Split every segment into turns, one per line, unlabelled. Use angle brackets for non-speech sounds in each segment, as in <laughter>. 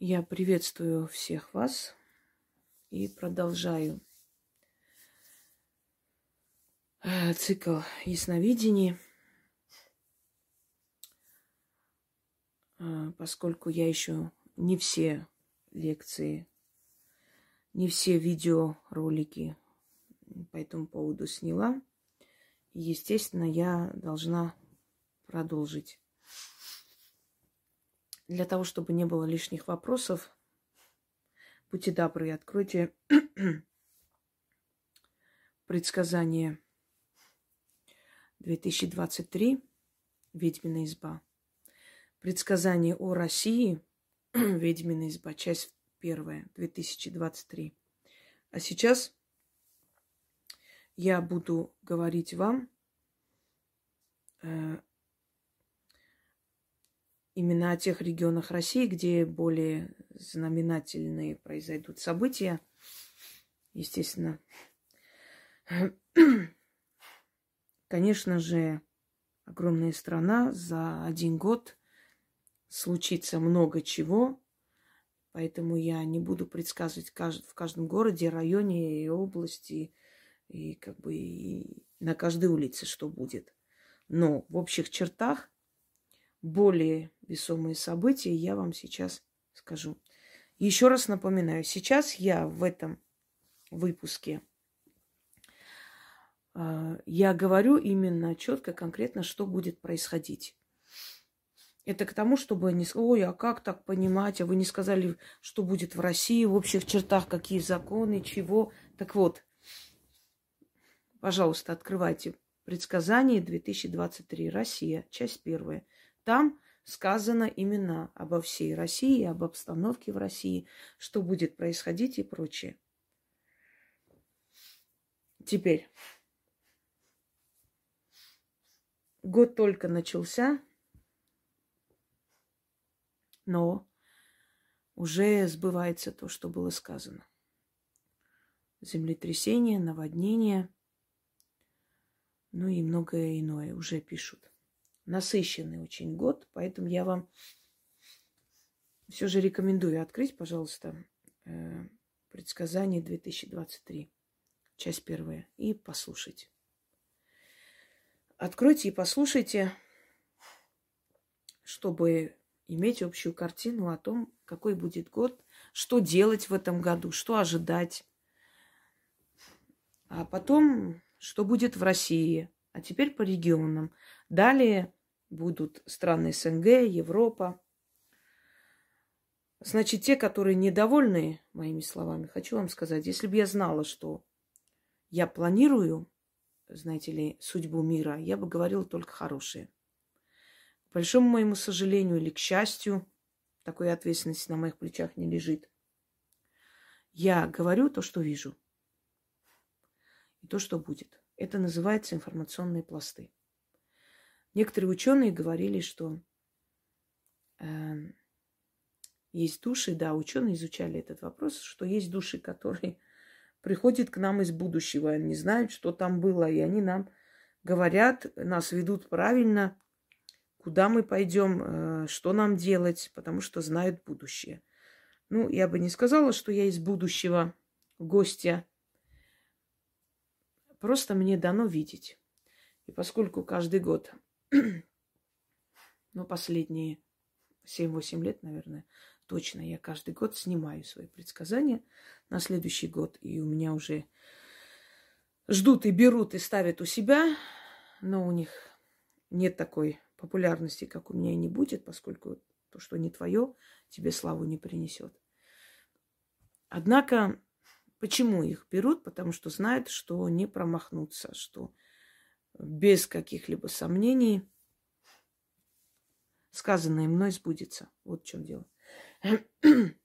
Я приветствую всех вас и продолжаю э, цикл ясновидений, э, поскольку я еще не все лекции, не все видеоролики по этому поводу сняла. естественно, я должна продолжить. Для того, чтобы не было лишних вопросов, будьте добры, откройте <clears throat> предсказание 2023 «Ведьмина изба». Предсказание о России <clears throat> «Ведьмина изба», часть первая, 2023. А сейчас я буду говорить вам э, именно о тех регионах России, где более знаменательные произойдут события. Естественно, <clears throat> конечно же, огромная страна, за один год случится много чего, поэтому я не буду предсказывать в каждом городе, районе и области, и как бы и на каждой улице, что будет. Но в общих чертах более весомые события я вам сейчас скажу. Еще раз напоминаю, сейчас я в этом выпуске а, я говорю именно четко, конкретно, что будет происходить. Это к тому, чтобы не ой, а как так понимать, а вы не сказали, что будет в России, в общих чертах, какие законы, чего. Так вот, пожалуйста, открывайте предсказание 2023, Россия, часть первая. Там сказано именно обо всей России, об обстановке в России, что будет происходить и прочее. Теперь. Год только начался, но уже сбывается то, что было сказано. Землетрясение, наводнение, ну и многое иное уже пишут насыщенный очень год, поэтому я вам все же рекомендую открыть, пожалуйста, э, предсказание 2023, часть первая, и послушать. Откройте и послушайте, чтобы иметь общую картину о том, какой будет год, что делать в этом году, что ожидать. А потом, что будет в России. А теперь по регионам. Далее будут страны СНГ, Европа. Значит, те, которые недовольны моими словами, хочу вам сказать, если бы я знала, что я планирую, знаете ли, судьбу мира, я бы говорила только хорошее. К большому моему сожалению или к счастью, такой ответственности на моих плечах не лежит. Я говорю то, что вижу. И то, что будет. Это называется информационные пласты. Некоторые ученые говорили, что э, есть души, да, ученые изучали этот вопрос, что есть души, которые <laughs> приходят к нам из будущего, они знают, что там было, и они нам говорят, нас ведут правильно, куда мы пойдем, э, что нам делать, потому что знают будущее. Ну, я бы не сказала, что я из будущего гостя. Просто мне дано видеть. И поскольку каждый год <clears throat> ну, последние 7-8 лет, наверное, точно я каждый год снимаю свои предсказания на следующий год. И у меня уже ждут и берут и ставят у себя, но у них нет такой популярности, как у меня и не будет, поскольку то, что не твое, тебе славу не принесет. Однако, почему их берут? Потому что знают, что не промахнуться, что без каких-либо сомнений сказанное мной сбудется. Вот в чем дело. <clears throat>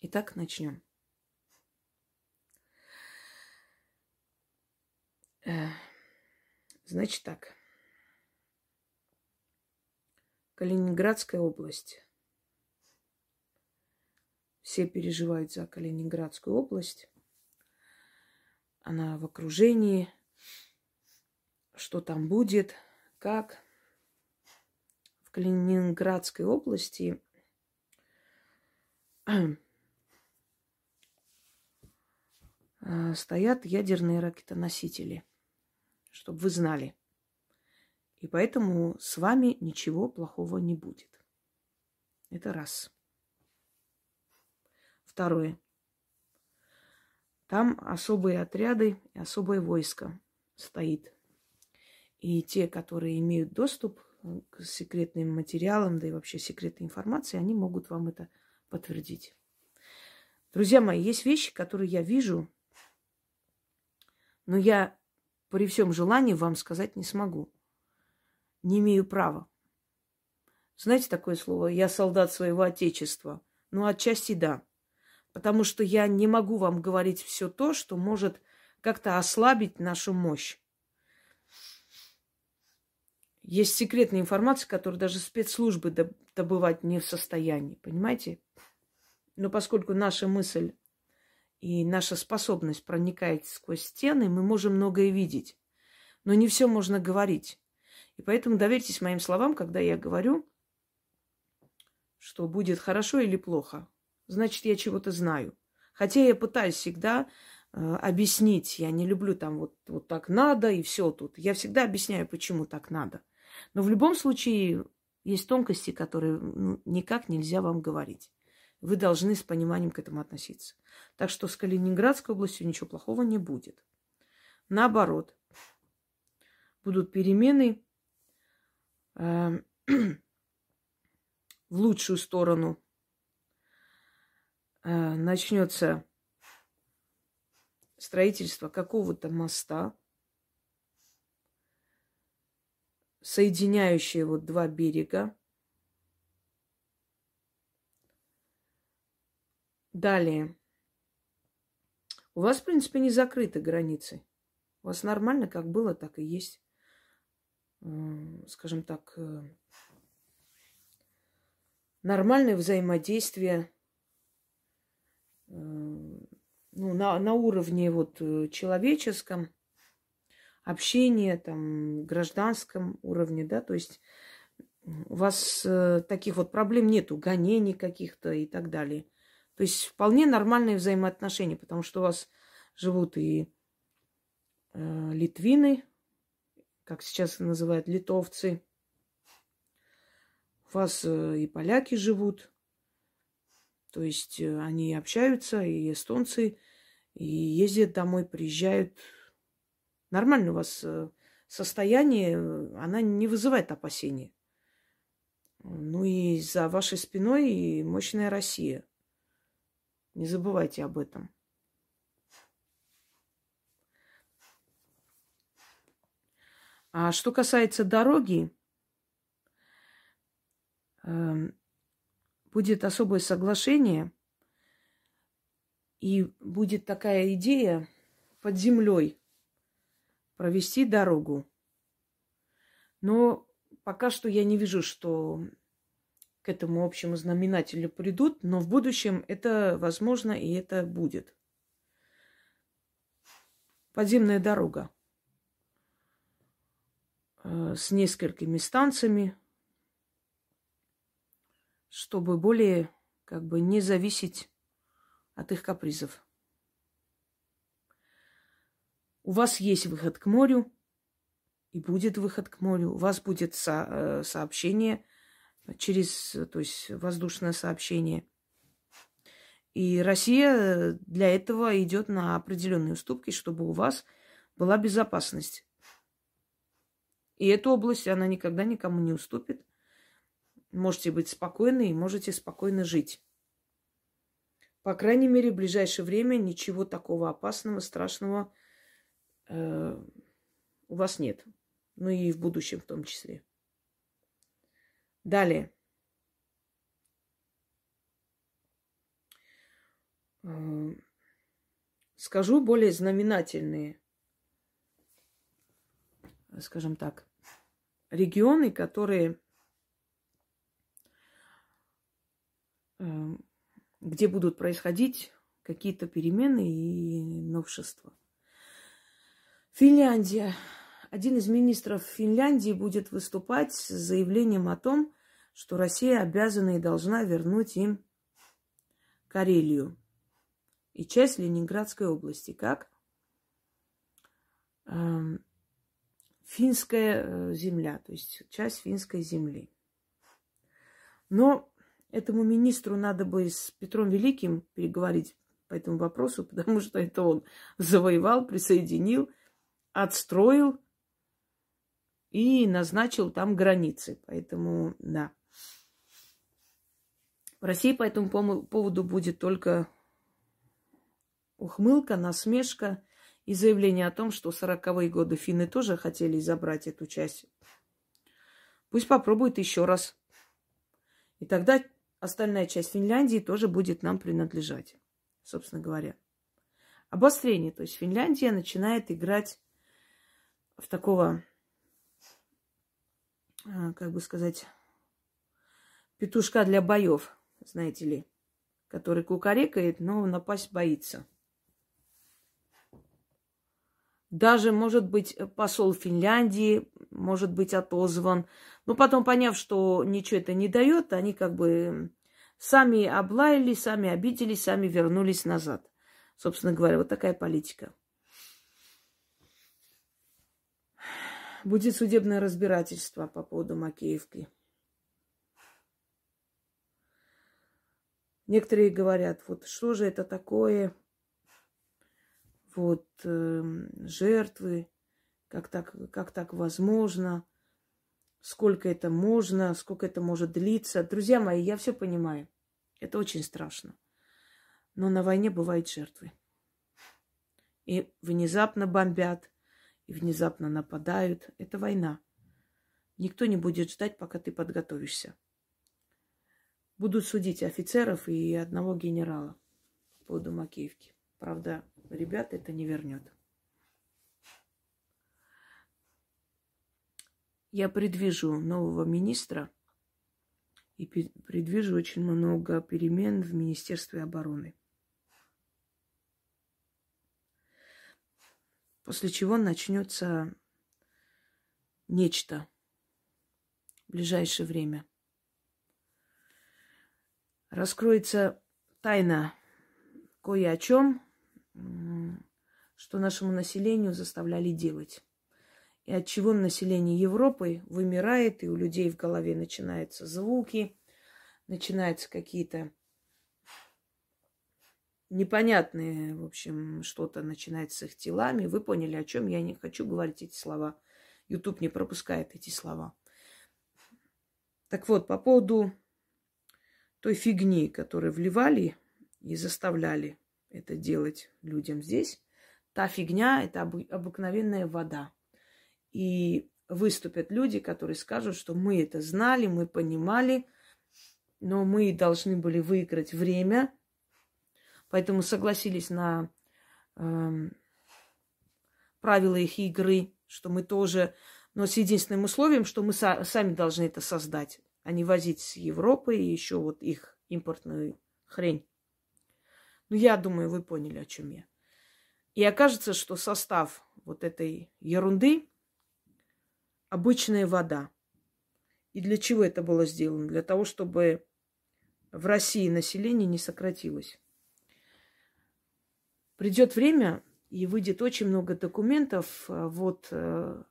Итак, начнем. Э, значит так. Калининградская область. Все переживают за Калининградскую область. Она в окружении что там будет, как. В Калининградской области <clears throat> стоят ядерные ракетоносители, чтобы вы знали. И поэтому с вами ничего плохого не будет. Это раз. Второе. Там особые отряды и особое войско стоит. И те, которые имеют доступ к секретным материалам, да и вообще секретной информации, они могут вам это подтвердить. Друзья мои, есть вещи, которые я вижу, но я при всем желании вам сказать не смогу. Не имею права. Знаете такое слово? Я солдат своего отечества. Ну, отчасти да. Потому что я не могу вам говорить все то, что может как-то ослабить нашу мощь. Есть секретная информация, которую даже спецслужбы добывать не в состоянии, понимаете? Но поскольку наша мысль и наша способность проникает сквозь стены, мы можем многое видеть. Но не все можно говорить. И поэтому доверьтесь моим словам, когда я говорю, что будет хорошо или плохо. Значит, я чего-то знаю. Хотя я пытаюсь всегда э, объяснить. Я не люблю там вот, вот так надо и все тут. Я всегда объясняю, почему так надо. Но в любом случае есть тонкости, которые ну, никак нельзя вам говорить. Вы должны с пониманием к этому относиться. Так что с Калининградской областью ничего плохого не будет. Наоборот, будут перемены э, <clears throat> в лучшую сторону. Э, начнется строительство какого-то моста, соединяющие вот два берега. Далее. У вас, в принципе, не закрыты границы. У вас нормально, как было, так и есть. Скажем так, э, нормальное взаимодействие э, ну, на, на уровне вот э, человеческом общения, там, гражданском уровне, да, то есть у вас э, таких вот проблем нету, гонений каких-то и так далее. То есть вполне нормальные взаимоотношения, потому что у вас живут и э, литвины, как сейчас называют литовцы, у вас э, и поляки живут, то есть э, они общаются, и эстонцы, и ездят домой, приезжают Нормально у вас э, состояние, э, она не вызывает опасений. Ну и за вашей спиной и мощная Россия. Не забывайте об этом. А что касается дороги, эм, будет особое соглашение, и будет такая идея под землей провести дорогу. Но пока что я не вижу, что к этому общему знаменателю придут, но в будущем это возможно и это будет. Подземная дорога э, с несколькими станциями, чтобы более как бы не зависеть от их капризов. У вас есть выход к морю, и будет выход к морю. У вас будет со- э, сообщение через, то есть воздушное сообщение. И Россия для этого идет на определенные уступки, чтобы у вас была безопасность. И эту область она никогда никому не уступит. Можете быть спокойны и можете спокойно жить. По крайней мере, в ближайшее время ничего такого опасного, страшного э, у вас нет. Ну и в будущем в том числе. Далее. Э, скажу более знаменательные, скажем так, регионы, которые, э, где будут происходить какие-то перемены и новшества. Финляндия. Один из министров Финляндии будет выступать с заявлением о том, что Россия обязана и должна вернуть им Карелию и часть Ленинградской области, как э, финская э, земля, то есть часть финской земли. Но этому министру надо бы с Петром Великим переговорить по этому вопросу, <laughs> потому что это он завоевал, присоединил, отстроил и назначил там границы. Поэтому, да. В России по этому поводу будет только ухмылка, насмешка и заявление о том, что в 40-е годы финны тоже хотели забрать эту часть. Пусть попробуют еще раз. И тогда остальная часть Финляндии тоже будет нам принадлежать, собственно говоря. Обострение. То есть Финляндия начинает играть в такого, а, как бы сказать, петушка для боев знаете ли, который кукарекает, но напасть боится. Даже, может быть, посол Финляндии может быть отозван. Но потом, поняв, что ничего это не дает, они как бы сами облаяли, сами обиделись, сами вернулись назад. Собственно говоря, вот такая политика. Будет судебное разбирательство по поводу Макеевки. Некоторые говорят, вот что же это такое, вот э, жертвы, как так, как так возможно, сколько это можно, сколько это может длиться. Друзья мои, я все понимаю. Это очень страшно. Но на войне бывают жертвы. И внезапно бомбят, и внезапно нападают. Это война. Никто не будет ждать, пока ты подготовишься будут судить офицеров и одного генерала по поводу Макеевки. Правда, ребят это не вернет. Я предвижу нового министра и предвижу очень много перемен в Министерстве обороны. После чего начнется нечто в ближайшее время – раскроется тайна кое о чем, что нашему населению заставляли делать. И от чего население Европы вымирает, и у людей в голове начинаются звуки, начинаются какие-то непонятные, в общем, что-то начинается с их телами. Вы поняли, о чем я не хочу говорить эти слова. YouTube не пропускает эти слова. Так вот, по поводу той фигни, которую вливали и заставляли это делать людям здесь, та фигня – это обыкновенная вода. И выступят люди, которые скажут, что мы это знали, мы понимали, но мы должны были выиграть время, поэтому согласились на э, правила их игры, что мы тоже, но с единственным условием, что мы са- сами должны это создать а не возить с Европы и еще вот их импортную хрень. Ну, я думаю, вы поняли, о чем я. И окажется, что состав вот этой ерунды – обычная вода. И для чего это было сделано? Для того, чтобы в России население не сократилось. Придет время, и выйдет очень много документов э, вот э,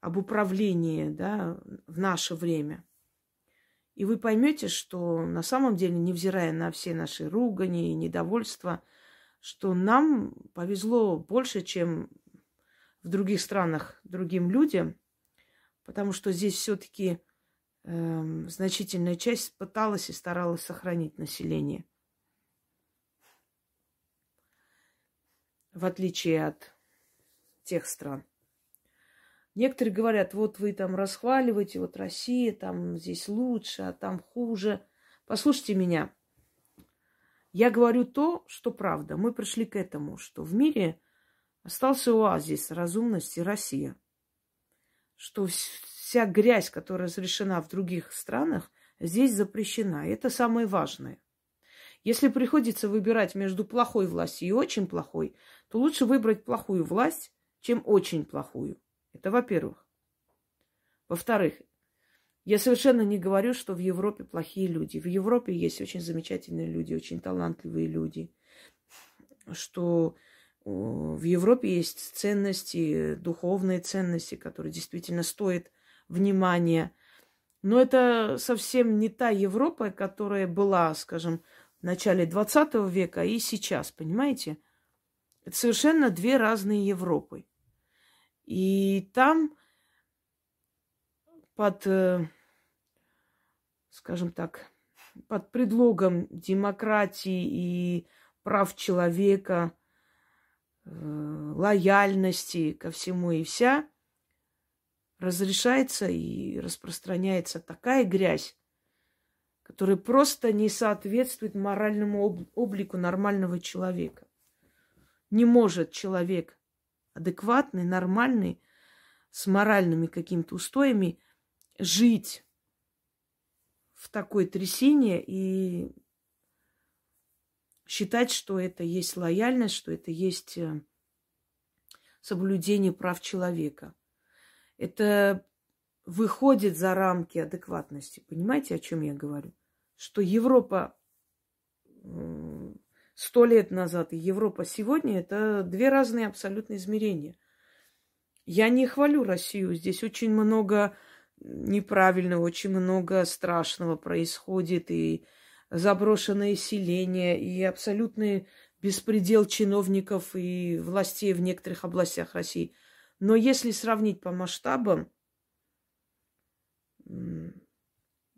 об управлении да, в наше время. И вы поймете, что на самом деле, невзирая на все наши ругани и недовольства, что нам повезло больше, чем в других странах другим людям, потому что здесь все-таки э, эм, значительная часть пыталась и старалась сохранить население. В отличие от тех стран. Некоторые говорят, вот вы там расхваливаете, вот Россия там здесь лучше, а там хуже. Послушайте меня. Я говорю то, что правда. Мы пришли к этому, что в мире остался оазис разумности Россия. Что вся грязь, которая разрешена в других странах, здесь запрещена. Это самое важное. Если приходится выбирать между плохой властью и очень плохой, то лучше выбрать плохую власть, чем очень плохую. Это во-первых. Во-вторых, Я совершенно не говорю, что в Европе плохие люди. В Европе есть очень замечательные люди, очень талантливые люди. Что в Европе есть ценности, духовные ценности, которые действительно стоят внимания. Но это совсем не та Европа, которая была, скажем, начале 20 века и сейчас, понимаете? Это совершенно две разные Европы. И там под э, скажем так, под предлогом демократии и прав человека, э, лояльности ко всему и вся, разрешается и распространяется такая грязь, которая просто не соответствует моральному облику нормального человека. Не может человек адекватный, нормальный, с моральными какими-то устоями жить в такой трясине и считать, что это есть лояльность, что это есть э, соблюдение прав человека. Это выходит за рамки адекватности. Понимаете, о чем я говорю? Что Европа сто лет назад и Европа сегодня – это две разные абсолютно измерения. Я не хвалю Россию. Здесь очень много неправильного, очень много страшного происходит, и заброшенное селение, и абсолютный беспредел чиновников и властей в некоторых областях России. Но если сравнить по масштабам,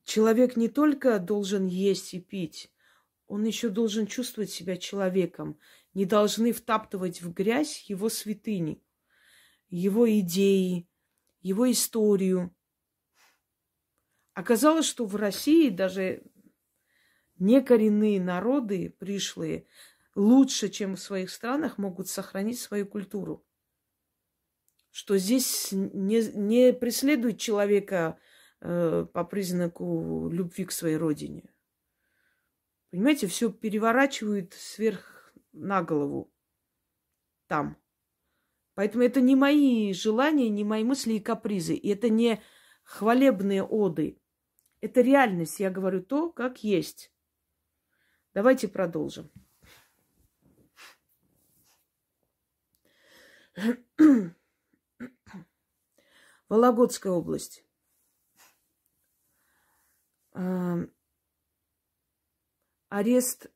человек не только должен есть и пить, он еще должен чувствовать себя человеком. Не должны втаптывать в грязь его святыни, его идеи, его историю, Оказалось, что в России даже некоренные народы, пришлые, лучше, чем в своих странах, могут сохранить свою культуру. Что здесь не, не преследует человека по признаку любви к своей родине. Понимаете, все переворачивают сверх на голову там. Поэтому это не мои желания, не мои мысли и капризы. И это не хвалебные оды. Это реальность, я говорю то, как есть. Давайте продолжим. <clears throat> Вологодская область. Арест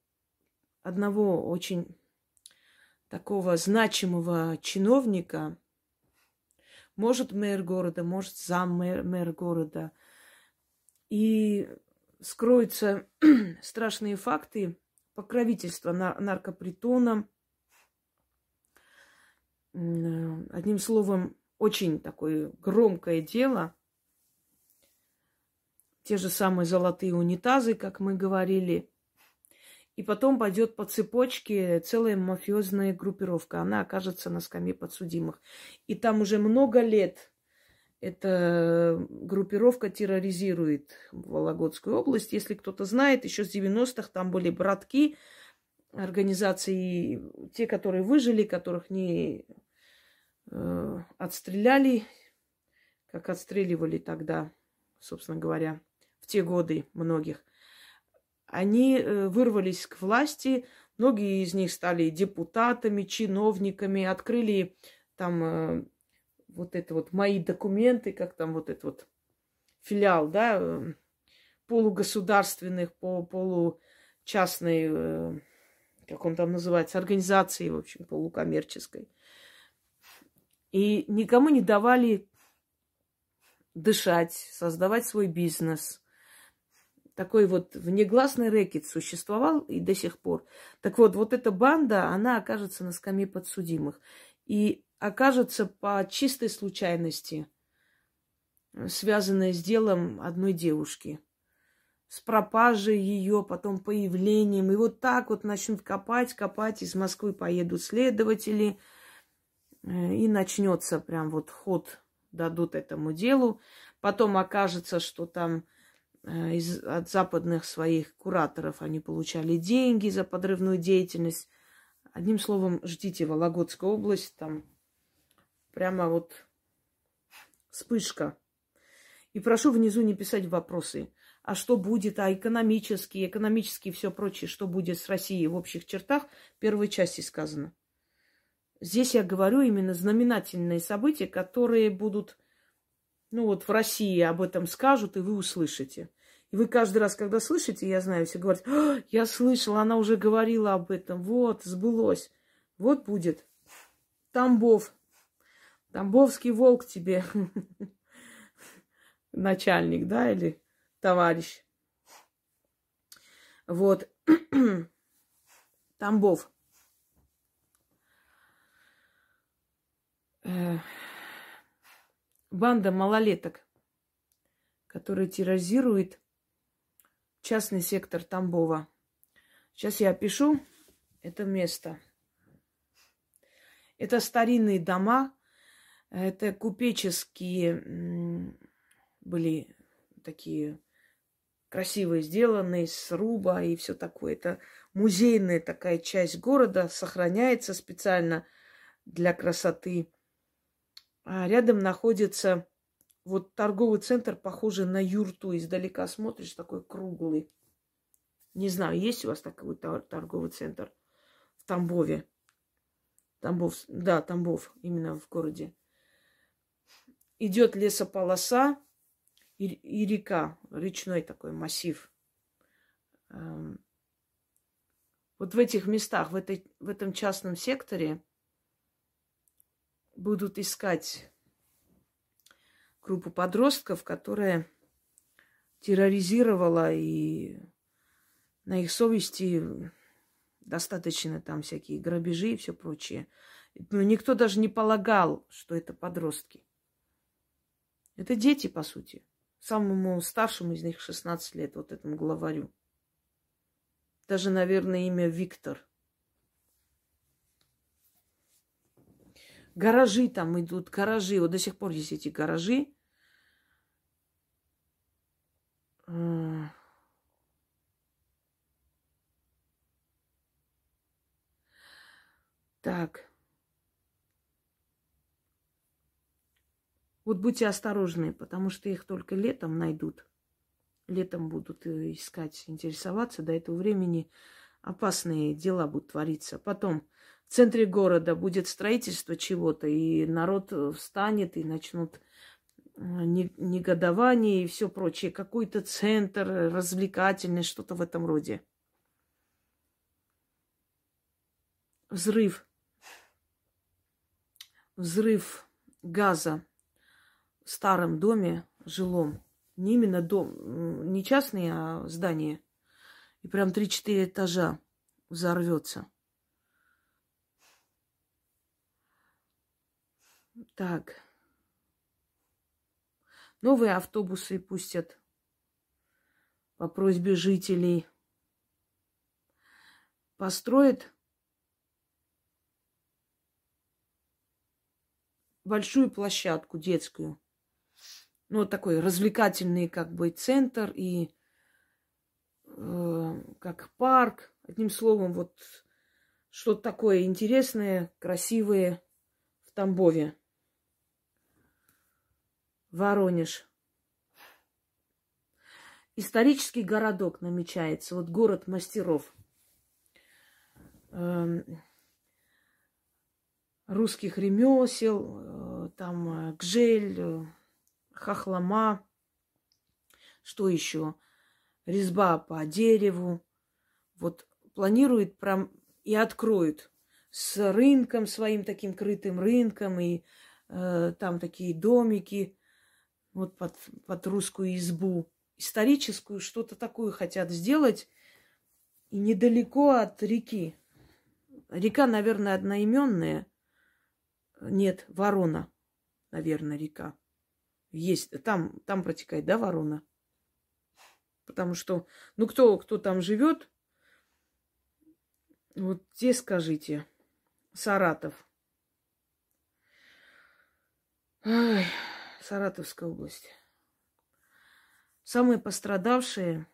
одного очень такого значимого чиновника, может мэр города, может зам мэр, мэр города – и скроются <clears throat> страшные факты покровительства на наркопритонам. Одним словом, очень такое громкое дело. Те же самые золотые унитазы, как мы говорили. И потом пойдет по цепочке целая мафиозная группировка. Она окажется на скамье подсудимых. И там уже много лет эта группировка терроризирует Вологодскую область. Если кто-то знает, еще с 90-х там были братки организации, те, которые выжили, которых не э, отстреляли, как отстреливали тогда, собственно говоря, в те годы многих. Они э, вырвались к власти, многие из них стали депутатами, чиновниками, открыли там э, вот это вот мои документы, как там вот этот вот филиал, да, э, полугосударственных, получастной, э, как он там называется, организации, в общем, полукоммерческой. И никому не давали дышать, создавать свой бизнес. Такой вот внегласный рэкет существовал и до сих пор. Так вот, вот эта банда, она окажется на скамье подсудимых. И окажется по чистой случайности, э, связанная с делом одной девушки. С пропажей ее, потом появлением. И вот так вот начнут копать, копать. Из Москвы поедут следователи. Э, и начнется прям вот ход дадут этому делу. Потом окажется, что там из, от западных своих кураторов они получали деньги за подрывную деятельность. Одним словом, ждите Вологодская область, там прямо вот вспышка. И прошу внизу не писать вопросы. А что будет, а экономически, экономически и все прочее, что будет с Россией в общих чертах, в первой части сказано. Здесь я говорю именно знаменательные события, которые будут, ну вот в России об этом скажут, и вы услышите. И вы каждый раз, когда слышите, я знаю, все говорят, «А, я слышала, она уже говорила об этом, вот, сбылось. Вот будет. Тамбов. Тамбовский волк тебе. <laughs> Начальник, да, или товарищ. Вот. <clears throat> Тамбов. Банда малолеток, которая терроризирует частный сектор Тамбова. Сейчас я опишу это место. Это старинные дома, это купеческие были такие красивые сделанные, сруба и все такое. Это музейная такая часть города, сохраняется специально для красоты. А рядом находится вот торговый центр, похожий на юрту. Издалека смотришь, такой круглый. Не знаю, есть у вас такой торговый центр в Тамбове? Тамбов, да, Тамбов, именно в городе. Идет лесополоса и, и река, речной такой массив. Эм, вот в этих местах, в, этой, в этом частном секторе будут искать группу подростков, которая терроризировала и на их совести достаточно там всякие грабежи и все прочее. Но никто даже не полагал, что это подростки. Это дети, по сути. Самому старшему из них 16 лет, вот этому главарю. Даже, наверное, имя Виктор. Гаражи там идут, гаражи. Вот до сих пор есть эти гаражи. Так. Вот будьте осторожны, потому что их только летом найдут. Летом будут э, искать, интересоваться. До этого времени опасные дела будут твориться. Потом центре города будет строительство чего-то, и народ э, встанет и начнут э, негодование и все прочее. Какой-то центр развлекательный, что-то в этом роде. Взрыв. Взрыв газа в старом доме жилом. Не именно дом, не частный, а здание. И прям 3-4 этажа взорвется. Так. Новые автобусы пустят по просьбе жителей. Построят большую площадку детскую. Ну, такой развлекательный как бы центр и э, как парк. Одним словом, вот что-то такое интересное, красивое в Тамбове. Воронеж. Исторический городок намечается. Вот город мастеров. Эм, русских ремесел, э, там э, гжель, э, хохлома. Что еще? Резьба по дереву. Вот планирует прям и откроют с рынком своим таким крытым рынком и э, там такие домики вот под, под русскую избу. Историческую что-то такое хотят сделать. И недалеко от реки. Река, наверное, одноименная. Нет, Ворона, наверное, река. Есть, там, там протекает, да, Ворона? Потому что, ну, кто, кто там живет, вот те скажите. Саратов. Ай. Саратовская область. Самые пострадавшие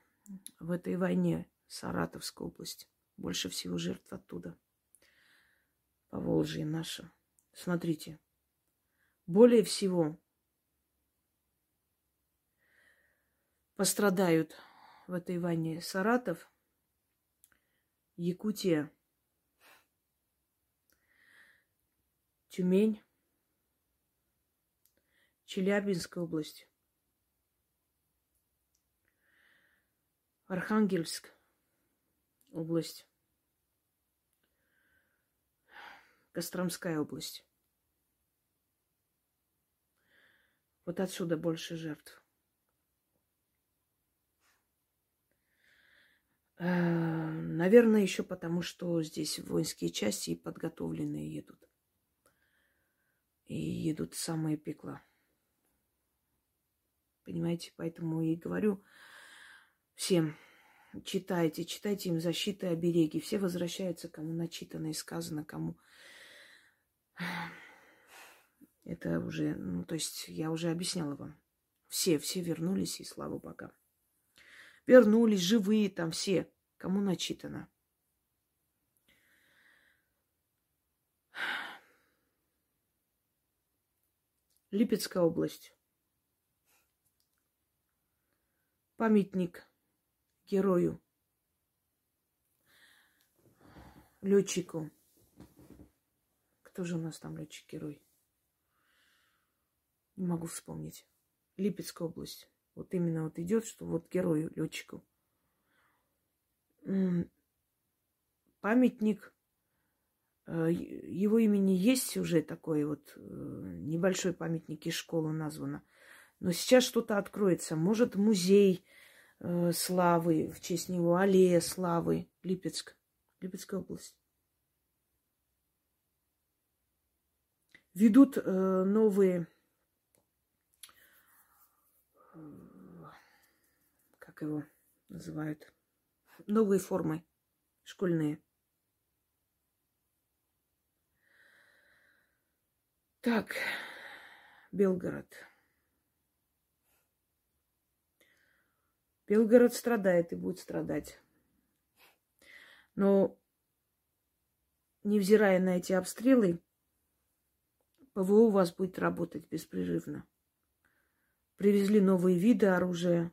в этой войне Саратовская область. Больше всего жертв оттуда. По Волжье наша. Смотрите. Более всего пострадают в этой войне. Саратов, Якутия, Тюмень, Челябинская область, Архангельск область, Костромская область. Вот отсюда больше жертв. Э, наверное, еще потому, что здесь воинские части подготовленные едут. И едут в самое пекло. Понимаете, поэтому и говорю всем, читайте, читайте им защиты и обереги. Все возвращаются, кому начитано и сказано, кому... <sighs> Это уже, ну, то есть я уже объясняла вам. Все, все вернулись, и слава богам. Вернулись, живые там все, кому начитано. <sighs> Липецкая область. Памятник герою, летчику. Кто же у нас там летчик-герой? Не могу вспомнить. Липецкая область. Вот именно вот идет, что вот герою, летчику. Памятник, э, его имени есть уже такой вот э, небольшой памятник из школы названо. Но сейчас что-то откроется. Может, музей э, славы в честь него, аллея славы, Липецк, Липецкая область. Ведут э, новые как его называют, новые формы школьные. Так, Белгород. Белгород страдает и будет страдать. Но, невзирая на эти обстрелы, ПВО у вас будет работать беспрерывно. Привезли новые виды оружия.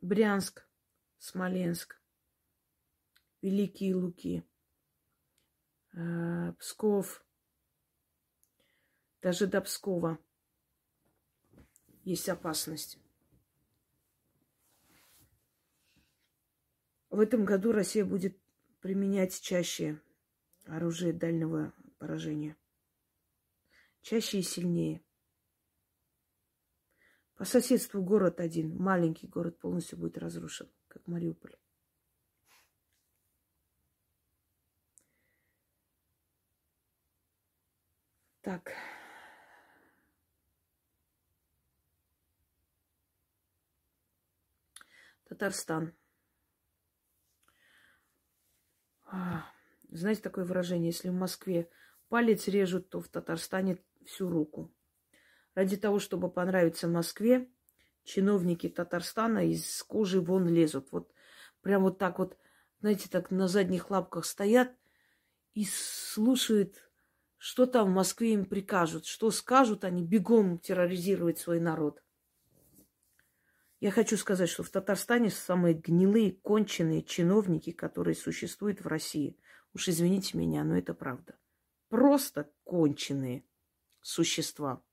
Брянск, Смоленск, Великие Луки, Псков, даже до Пскова есть опасность. В этом году Россия будет применять чаще оружие дальнего поражения чаще и сильнее. По соседству город один, маленький город, полностью будет разрушен, как Мариуполь. Так. Татарстан. А, знаете такое выражение, если в Москве палец режут, то в Татарстане всю руку. Ради того, чтобы понравиться Москве, чиновники Татарстана из кожи вон лезут. Вот прям вот так вот, знаете, так на задних лапках стоят и слушают, что там в Москве им прикажут, что скажут, они бегом терроризировать свой народ. Я хочу сказать, что в Татарстане самые гнилые, конченые чиновники, которые существуют в России. Уж извините меня, но это правда. Просто конченые существа.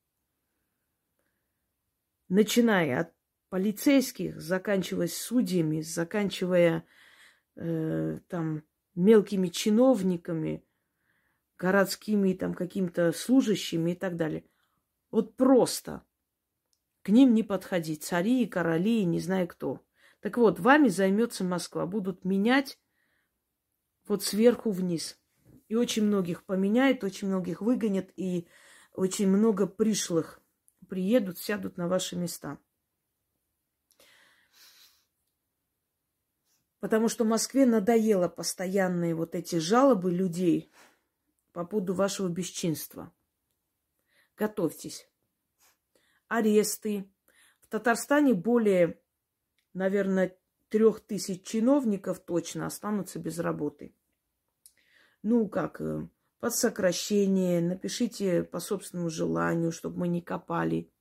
Начиная от полицейских, заканчивая судьями, заканчивая э, там мелкими чиновниками, городскими там какими-то служащими и так далее. Вот просто к ним не подходить. Цари и короли, не знаю кто. Так вот, вами займется Москва. Будут менять вот сверху вниз. И очень многих поменяют, очень многих выгонят, и очень много пришлых приедут, сядут на ваши места. Потому что Москве надоело постоянные вот эти жалобы людей по поводу вашего бесчинства. Готовьтесь. Аресты. В Татарстане более, наверное, трех тысяч чиновников точно останутся без работы. ну, как, э, под сокращение, напишите по собственному желанию, чтобы мы не копали.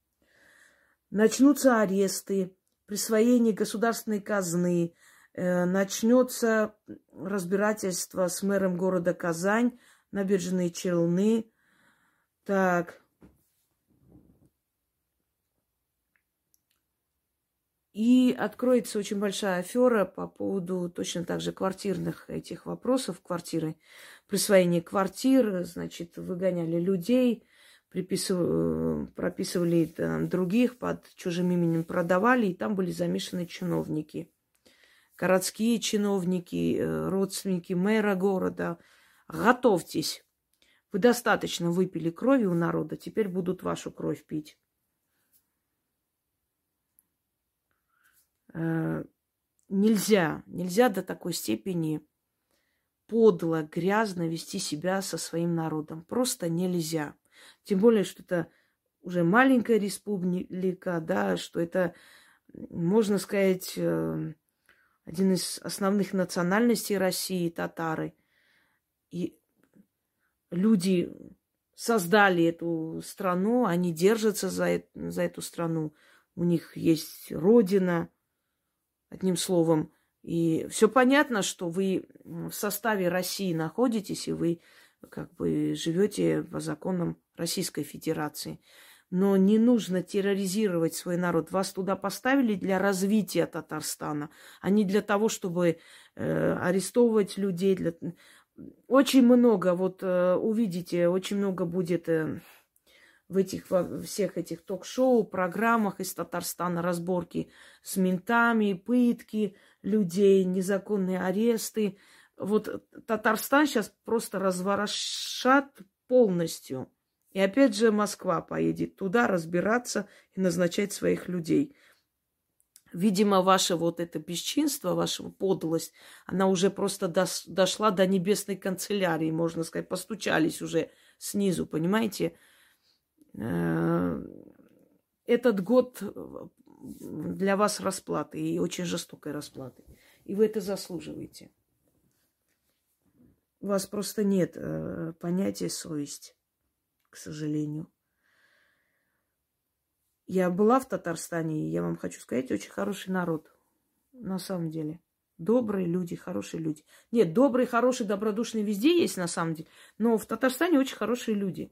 Начнутся аресты, присвоение государственной казны, э, начнется разбирательство с мэром города Казань, набережные Челны. Так, И откроется очень большая афера по поводу точно так же квартирных этих вопросов, квартиры, присвоение квартир, значит, выгоняли людей, приписывали, прописывали там, других под чужим именем, продавали, и там были замешаны чиновники. Городские чиновники, э, родственники мэра города. Готовьтесь. Вы достаточно выпили крови у народа, теперь будут вашу кровь пить. Э, нельзя, нельзя до такой степени подло, грязно вести себя со своим народом. Просто нельзя. Тем более, что это уже маленькая республика, да, что это, можно сказать, э, один из основных национальностей России, татары. И люди создали эту страну, они держатся за, за эту страну. У них есть родина – одним словом. И все понятно, что вы в составе России находитесь, и вы как бы живете по законам Российской Федерации. Но не нужно терроризировать свой народ. Вас туда поставили для развития Татарстана, а не для того, чтобы э, арестовывать людей. Для... Очень много, вот э, увидите, очень много будет э, в этих, во всех этих ток-шоу, программах из Татарстана разборки с ментами, пытки людей, незаконные аресты. Вот Татарстан сейчас просто разворошат полностью. И опять же Москва поедет туда разбираться и назначать своих людей. Видимо, ваше вот это бесчинство, ваша подлость, она уже просто дошла до небесной канцелярии, можно сказать, постучались уже снизу, понимаете? Э, этот год для вас расплаты, и очень жестокой расплаты. И вы это заслуживаете. У вас просто нет э, понятия совесть, к сожалению. Я была в Татарстане, и я вам хочу сказать, очень хороший народ. На самом деле. Добрые люди, хорошие люди. Нет, добрые, хорошие, добродушные везде есть на самом деле. Но в Татарстане очень хорошие люди.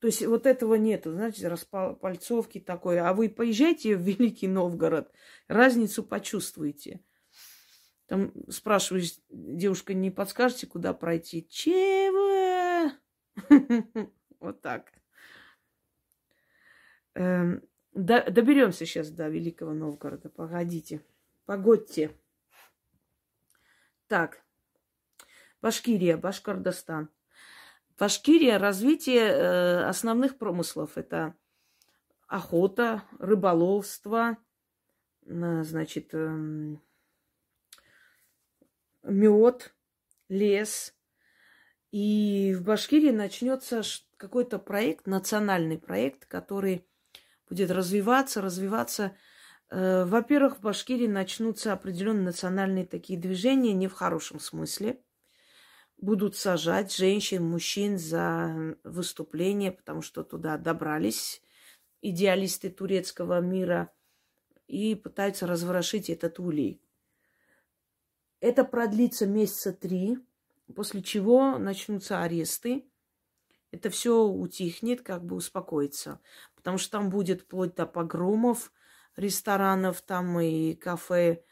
То есть вот этого нету, знаете, распальцовки такой. А вы поезжайте в Великий Новгород, разницу почувствуете. Там спрашиваешь, девушка, не подскажете, куда пройти? Чего? <laughs> Вот так. Эм, доберемся сейчас до Великого Новгорода. Погодите. Погодьте. Так. Башкирия, Башкордостан. Башкирия развитие э, основных промыслов. Это охота, рыболовство, э, значит, э, мед, лес. И в Башкирии начнется какой-то проект, национальный проект, который будет развиваться, развиваться. Э, во-первых, в Башкирии начнутся определенные национальные такие движения, не в хорошем смысле – будут сажать женщин, мужчин за выступление, потому что туда добрались идеалисты турецкого мира и пытаются разворошить этот улей. Это продлится месяца три, после чего начнутся аресты. Это все утихнет, как бы успокоится. Потому что там будет вплоть до погромов ресторанов, там и кафе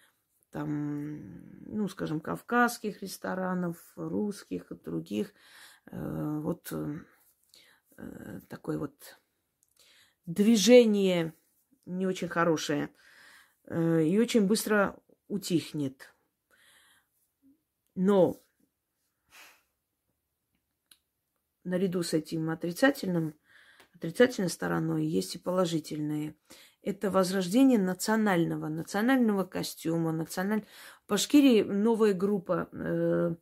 там, ну, скажем, кавказских ресторанов, русских и других. Э, вот э, такое вот движение не очень хорошее э, и очень быстро утихнет. Но наряду с этим отрицательным, отрицательной стороной есть и положительные это возрождение национального, национального костюма, националь... В Башкирии новая группа, э,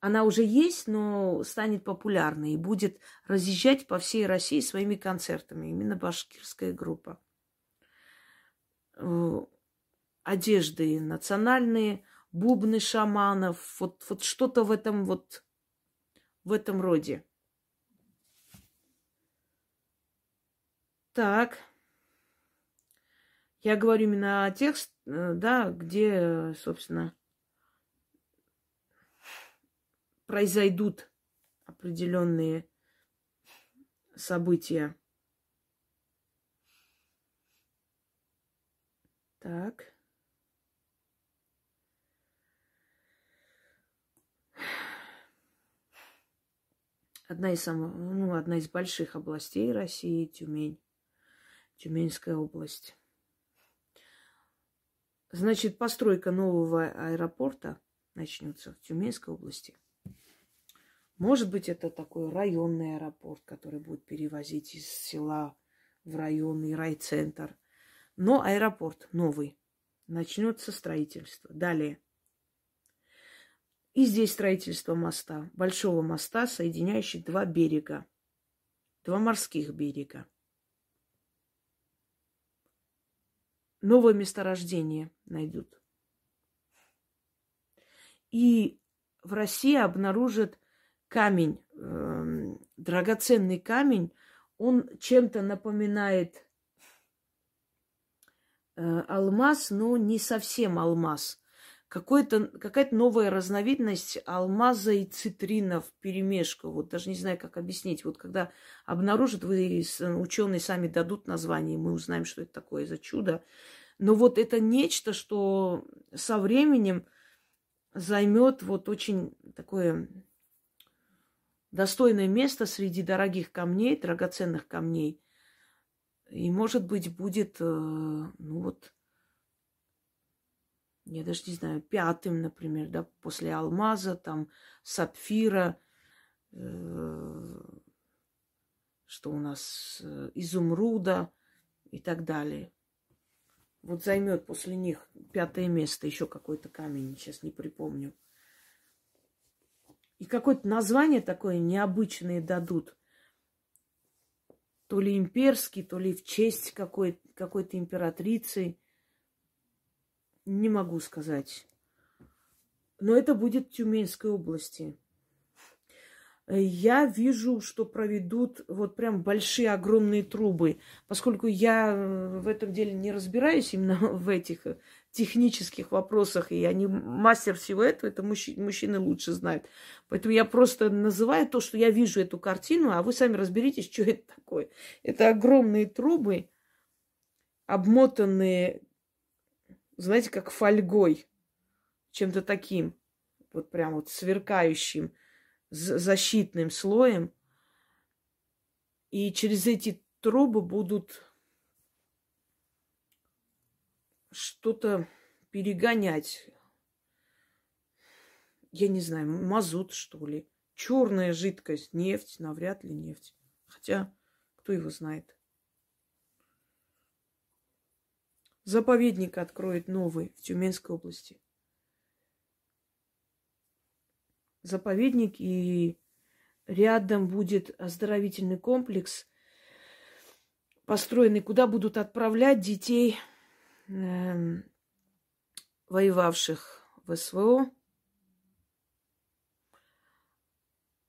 она уже есть, но станет популярной и будет разъезжать по всей России своими концертами. Именно башкирская группа. Э, одежды национальные, бубны шаманов, вот, вот что-то в этом вот в этом роде. Так. Я говорю именно о текст, э, да, где, собственно, произойдут определенные события. Так. Одна из самых, ну, одна из больших областей России Тюмень. Тюменская область. Значит, постройка нового аэропорта начнется в Тюменской области. Может быть, это такой районный аэропорт, который будет перевозить из села в районный райцентр. Но аэропорт новый. Начнется строительство. Далее. И здесь строительство моста. Большого моста, соединяющий два берега. Два морских берега. Новое месторождение найдут. И в России обнаружат камень, э, драгоценный камень. Он чем-то напоминает э, алмаз, но не совсем алмаз. Какой-то, какая-то новая разновидность алмаза и цитрина в перемешку. Вот даже не знаю, как объяснить. Вот когда обнаружат, вы ученые сами дадут название, мы узнаем, что это такое за чудо. Но вот это нечто, что со временем займет вот очень такое достойное место среди дорогих камней, драгоценных камней. И, может быть, будет, э, ну вот, я даже не знаю, пятым, например, да, после алмаза, там, сапфира, э, что у нас, э, изумруда и так далее. Вот займет после них пятое место еще какой-то камень, сейчас не припомню. И какое-то название такое необычное дадут. То ли имперский, то ли в честь какой- какой-то императрицы. Не могу сказать. Но это будет в Тюменской области. Я вижу, что проведут вот прям большие огромные трубы. Поскольку я в этом деле не разбираюсь именно <laughs> в этих технических вопросах, и не мастер всего этого, это мужчины, мужчины лучше знают. Поэтому я просто называю то, что я вижу эту картину, а вы сами разберитесь, <laughs> что это такое. Это огромные трубы, обмотанные знаете, как фольгой, чем-то таким, вот прям вот сверкающим, защитным слоем. И через эти трубы будут что-то перегонять. Я не знаю, мазут, что ли. Черная жидкость, нефть, навряд ли нефть. Хотя, кто его знает. Заповедник откроет новый в Тюменской области. Заповедник и рядом будет оздоровительный комплекс, построенный, куда будут отправлять детей, э, воевавших в СВО,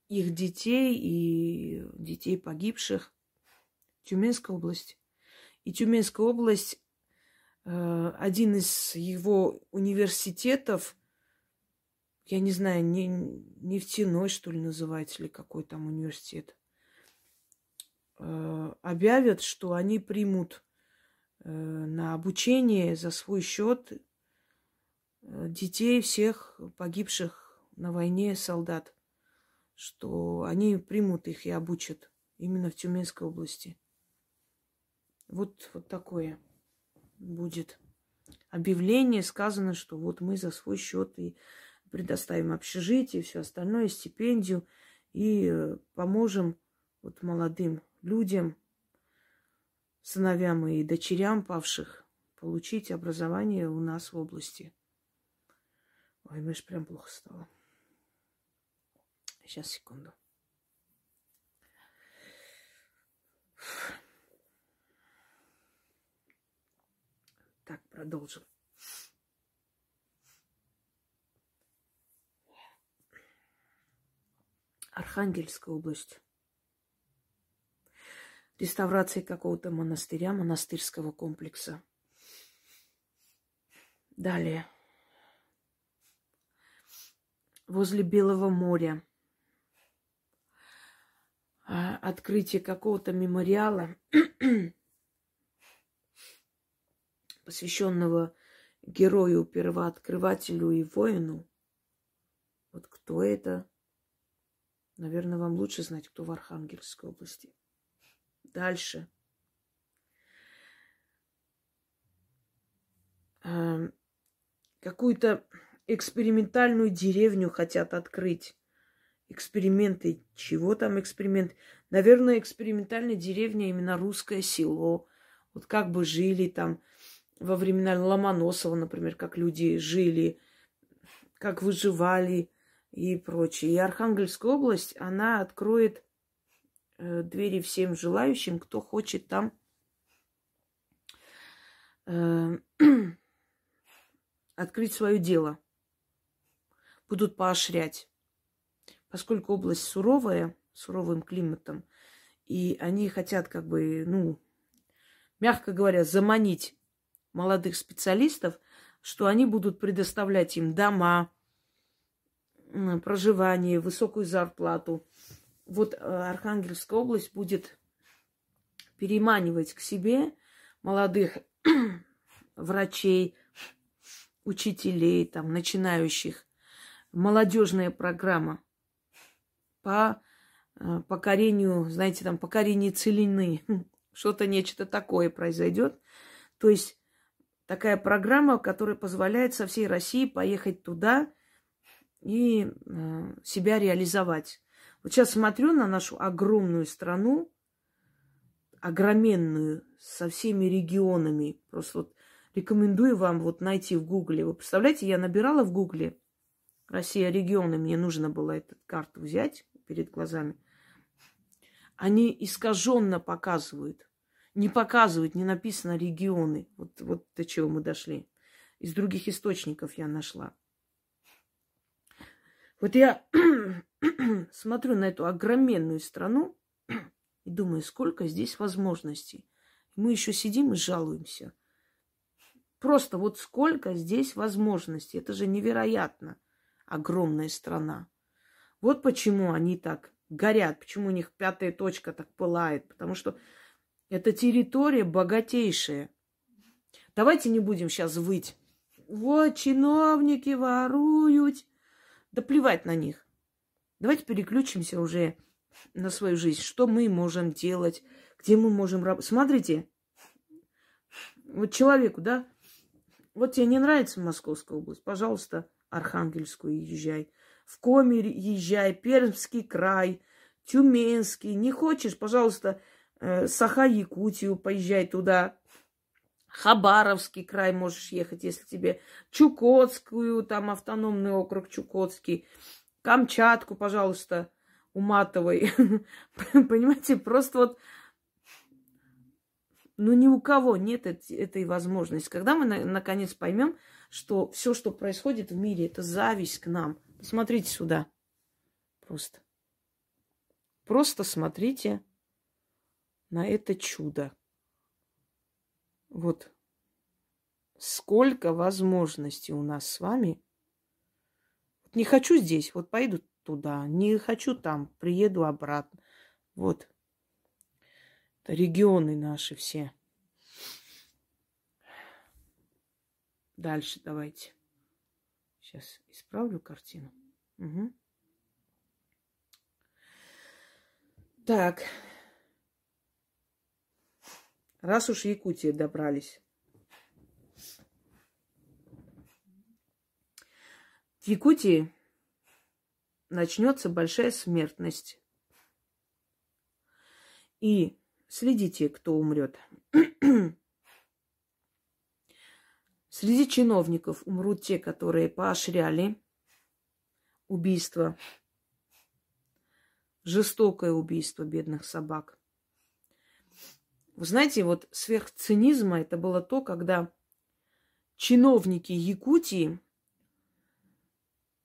их детей и детей погибших. Тюменская область. И Тюменская область один из его университетов, я не знаю, не, нефтяной, что ли, называется, или какой там университет, э, объявят, что они примут э, на обучение за свой счет детей всех погибших на войне солдат, что они примут их и обучат именно в Тюменской области. Вот, вот такое будет объявление, сказано, что вот мы за свой счет и предоставим общежитие, все остальное, стипендию, и э, поможем вот молодым людям, сыновьям и дочерям павших получить образование у нас в области. Ой, мне же прям плохо стало. Сейчас, секунду. Так, продолжим. Архангельская область. Реставрации какого-то монастыря, монастырского комплекса. Далее. Возле Белого моря. А, открытие какого-то мемориала, <clears throat> посвященного герою, первооткрывателю и воину. Вот кто это? Наверное, вам лучше знать, кто в Архангельской области. Дальше. Эм, какую-то экспериментальную деревню хотят открыть. Эксперименты. Чего там эксперимент? Наверное, экспериментальная деревня именно русское село. Вот как бы жили там во времена Ломоносова, например, как люди жили, как выживали и прочее. И Архангельская область, она откроет э, двери всем желающим, кто хочет там э, <clears throat> открыть свое дело. Будут поощрять. Поскольку область суровая, суровым климатом, и они хотят как бы, ну, мягко говоря, заманить молодых специалистов, что они будут предоставлять им дома, проживание, высокую зарплату. Вот э, Архангельская область будет переманивать к себе молодых <clears throat> врачей, учителей, там, начинающих. Молодежная программа по э, покорению, знаете, там, покорение целины. <laughs> Что-то, нечто такое произойдет. То есть такая программа, которая позволяет со всей России поехать туда и э, себя реализовать. Вот сейчас смотрю на нашу огромную страну, огроменную, со всеми регионами. Просто вот рекомендую вам вот найти в Гугле. Вы представляете, я набирала в Гугле Россия регионы, мне нужно было эту карту взять перед глазами. Они искаженно показывают не показывают, не написано регионы. Вот, вот до чего мы дошли. Из других источников я нашла. Вот я <clears throat> смотрю на эту огроменную страну и думаю, сколько здесь возможностей. Мы еще сидим и жалуемся. Просто вот сколько здесь возможностей. Это же невероятно. Огромная страна. Вот почему они так горят, почему у них пятая точка так пылает. Потому что это территория богатейшая. Давайте не будем сейчас выть. Вот чиновники воруют. Да плевать на них. Давайте переключимся уже на свою жизнь. Что мы можем делать? Где мы можем работать? Смотрите. Вот человеку, да? Вот тебе не нравится Московская область? Пожалуйста, Архангельскую езжай. В Коми езжай, Пермский край, Тюменский. Не хочешь, пожалуйста, Саха-Якутию, поезжай туда. Хабаровский край можешь ехать, если тебе Чукотскую, там автономный округ Чукотский, Камчатку, пожалуйста, уматывай. <laughs> Понимаете, просто вот ну ни у кого нет этой возможности. Когда мы наконец поймем, что все, что происходит в мире, это зависть к нам. Посмотрите сюда. Просто. Просто смотрите на это чудо. Вот сколько возможностей у нас с вами. Не хочу здесь, вот пойду туда, не хочу там, приеду обратно. Вот. Это регионы наши все. Дальше давайте. Сейчас исправлю картину. Угу. Так. Раз уж в Якутии добрались. В Якутии начнется большая смертность. И следите, кто умрет. <clears throat> Среди чиновников умрут те, которые поощряли убийство, жестокое убийство бедных собак. Вы знаете, вот сверх цинизма это было то, когда чиновники Якутии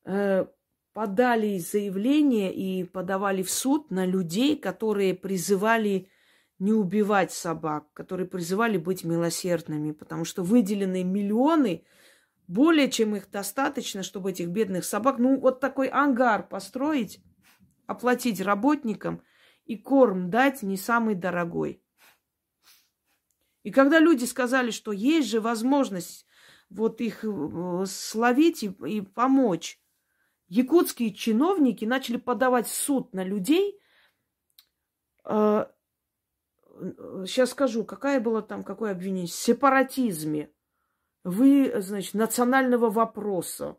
э, подали заявление и подавали в суд на людей, которые призывали не убивать собак, которые призывали быть милосердными, потому что выделенные миллионы, более чем их достаточно, чтобы этих бедных собак, ну вот такой ангар построить, оплатить работникам и корм дать не самый дорогой. И когда люди сказали, что есть же возможность вот их э, словить и, и помочь, якутские чиновники начали подавать в суд на людей. Сейчас э, скажу, какая была там, какое обвинение? Сепаратизме. Вы, значит, национального вопроса.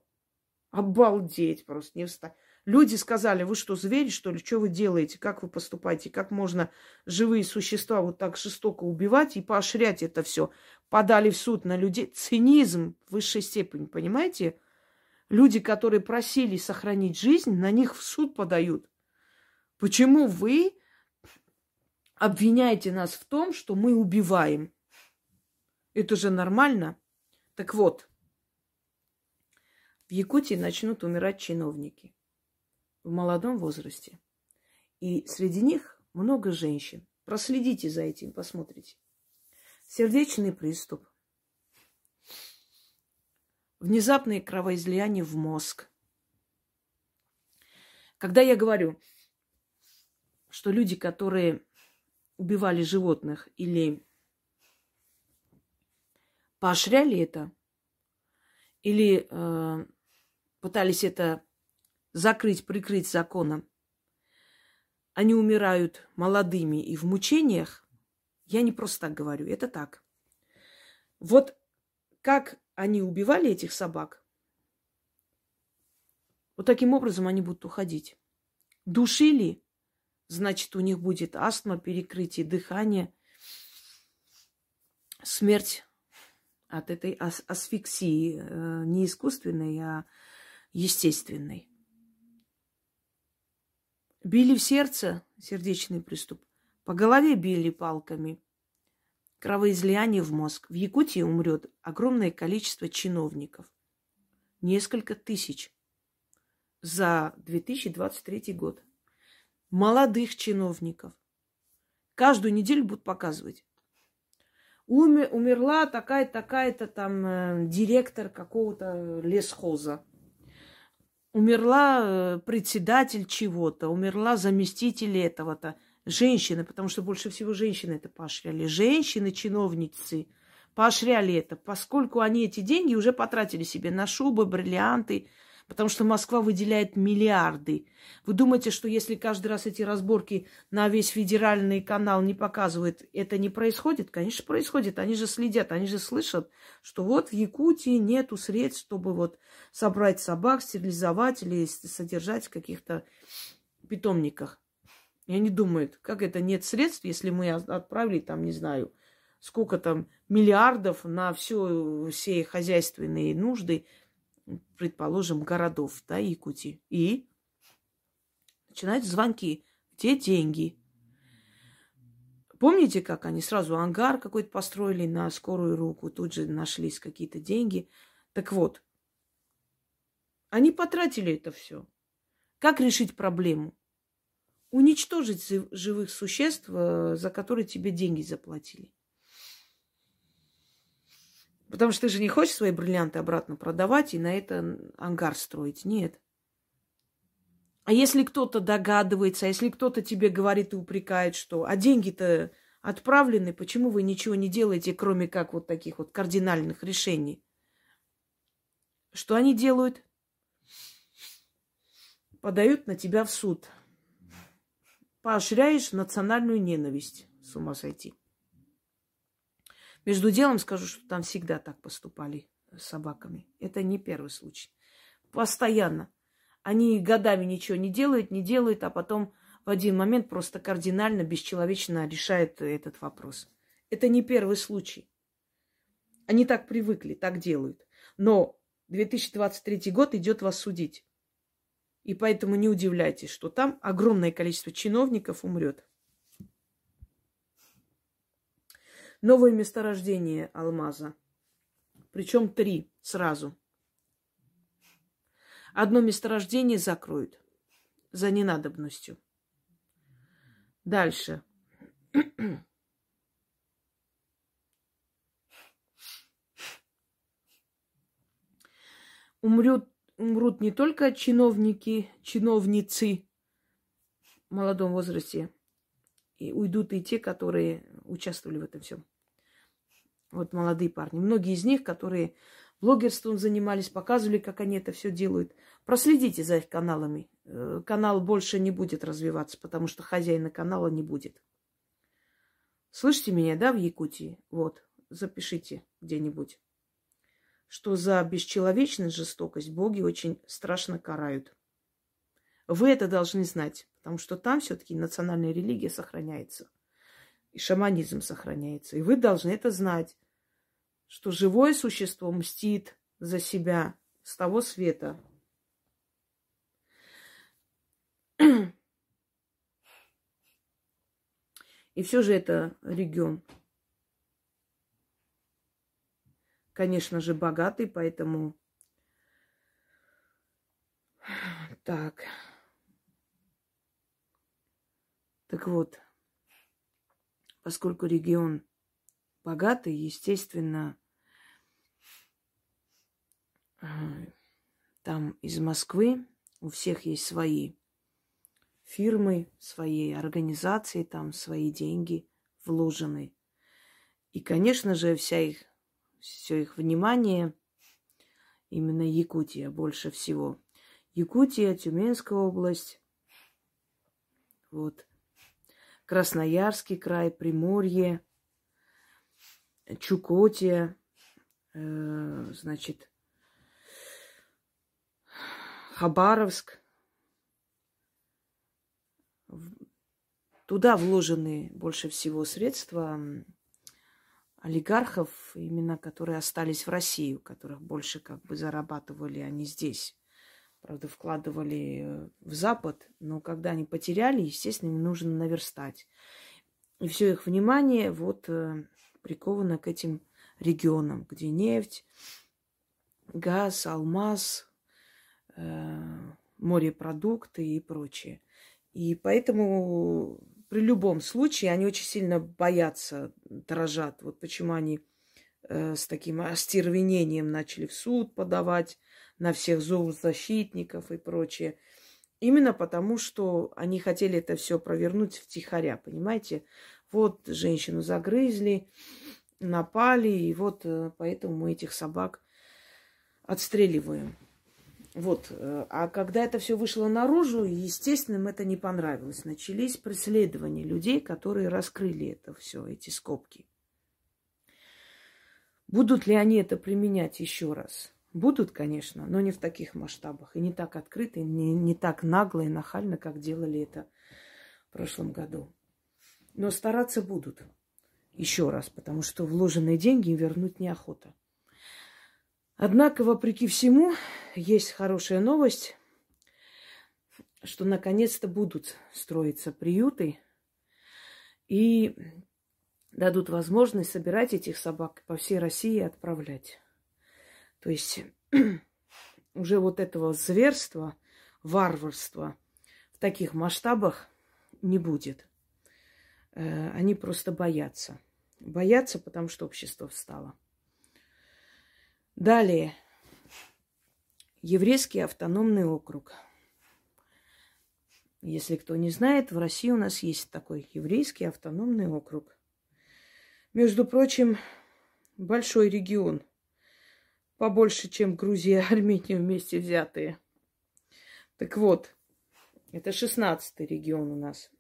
Обалдеть просто, не встать. Люди сказали, вы что, звери, что ли? Что вы делаете? Как вы поступаете? Как можно живые существа вот так жестоко убивать и поощрять это все? Подали в суд на людей. Цинизм в высшей степени, понимаете? Люди, которые просили сохранить жизнь, на них в суд подают. Почему вы обвиняете нас в том, что мы убиваем? Это же нормально. Так вот, в Якутии начнут умирать чиновники в молодом возрасте. И среди них много женщин. Проследите за этим, посмотрите. Сердечный приступ, внезапные кровоизлияния в мозг. Когда я говорю, что люди, которые убивали животных или поощряли это, или э, пытались это закрыть, прикрыть законом, они умирают молодыми и в мучениях, я не просто так говорю, это так. Вот как они убивали этих собак, вот таким образом они будут уходить. Душили, значит, у них будет астма, перекрытие дыхания, смерть от этой ас- асфиксии, э, не искусственной, а естественной. Били в сердце, сердечный приступ. По голове били палками. Кровоизлияние в мозг. В Якутии умрет огромное количество чиновников. Несколько тысяч за 2023 год. Молодых чиновников. Каждую неделю будут показывать. Умер, умерла такая-такая-то там э, директор какого-то лесхоза умерла э, председатель чего-то, умерла заместитель этого-то, женщины, потому что больше всего женщины это поощряли. Женщины, чиновницы поощряли это, поскольку они эти деньги уже потратили себе на шубы, бриллианты, потому что Москва выделяет миллиарды. Вы думаете, что если каждый раз эти разборки на весь федеральный канал не показывают, это не происходит? Конечно, происходит. Они же следят, они же слышат, что вот в Якутии нету средств, чтобы вот собрать собак, стерилизовать или содержать в каких-то питомниках. И они думают, как это нет средств, если мы отправили там, не знаю, сколько там миллиардов на все, все хозяйственные нужды – предположим, городов, да, Якутии. И начинают звонки. Где деньги? Помните, как они сразу ангар какой-то построили на скорую руку, тут же нашлись какие-то деньги. Так вот, они потратили это все. Как решить проблему? Уничтожить живых существ, э, за которые тебе деньги заплатили. Потому что ты же не хочешь свои бриллианты обратно продавать и на это ангар строить. Нет. А если кто-то догадывается, а если кто-то тебе говорит и упрекает, что а деньги-то отправлены, почему вы ничего не делаете, кроме как вот таких вот кардинальных решений? Что они делают? Подают на тебя в суд. Поощряешь национальную ненависть. С ума сойти. Между делом скажу, что там всегда так поступали с собаками. Это не первый случай. Постоянно. Они годами ничего не делают, не делают, а потом в один момент просто кардинально, бесчеловечно решают этот вопрос. Это не первый случай. Они так привыкли, так делают. Но 2023 год идет вас судить. И поэтому не удивляйтесь, что там огромное количество чиновников умрет. Новое месторождение алмаза. Причем три сразу. Одно месторождение закроют за ненадобностью. Дальше. <clears throat> Умрут, умрут не только чиновники, чиновницы в молодом возрасте, и уйдут и те, которые участвовали в этом всем. Вот молодые парни. Многие из них, которые блогерством занимались, показывали, как они это все делают. Проследите за их каналами. Э, канал больше не будет развиваться, потому что хозяина канала не будет. Слышите меня, да, в Якутии? Вот, запишите где-нибудь, что за бесчеловечность, жестокость боги очень страшно карают. Вы это должны знать, потому что там все-таки национальная религия сохраняется. И шаманизм сохраняется. И вы должны это знать что живое существо мстит за себя с того света. <clears throat> И все же это регион, конечно же, богатый, поэтому <clears throat> так. Так вот, поскольку регион богатый, естественно, там из Москвы у всех есть свои фирмы, свои организации, там свои деньги вложены. И, конечно же, вся их, все их внимание именно Якутия больше всего. Якутия, Тюменская область, вот, Красноярский край, Приморье, Чукотия, э, значит, Хабаровск. Туда вложены больше всего средства олигархов, именно которые остались в России, у которых больше как бы зарабатывали они здесь. Правда, вкладывали э, в Запад, но когда они потеряли, естественно, им нужно наверстать. И все их внимание вот э, приковано к этим регионам, где нефть, газ, алмаз, э, морепродукты и прочее. И поэтому при любом случае они очень сильно боятся, дрожат. Вот почему они с таким остервенением начали в суд подавать на всех зоозащитников и прочее. Именно потому, что они хотели это все провернуть втихаря, понимаете? Вот женщину загрызли, напали, и вот э, поэтому мы этих собак отстреливаем. Вот. Э, а когда это все вышло наружу, естественно, им это не понравилось. Начались преследования людей, которые раскрыли это все, эти скобки. Будут ли они это применять еще раз? Будут, конечно, но не в таких масштабах. И не так открыто, и не, не так нагло и нахально, как делали это в прошлом году. Но стараться будут еще раз, потому что вложенные деньги вернуть неохота. Однако, вопреки всему, есть хорошая новость, что наконец-то будут строиться приюты и дадут возможность собирать этих собак по всей России и отправлять. То есть <clears throat> уже вот этого зверства, варварства в таких масштабах не будет. Э, они просто боятся. Боятся, потому что общество встало. Далее. Еврейский автономный округ. Если кто не знает, в России у нас есть такой еврейский автономный округ. Между прочим, большой регион. Побольше, чем Грузия и Армения вместе взятые. Так вот, это шестнадцатый регион у нас.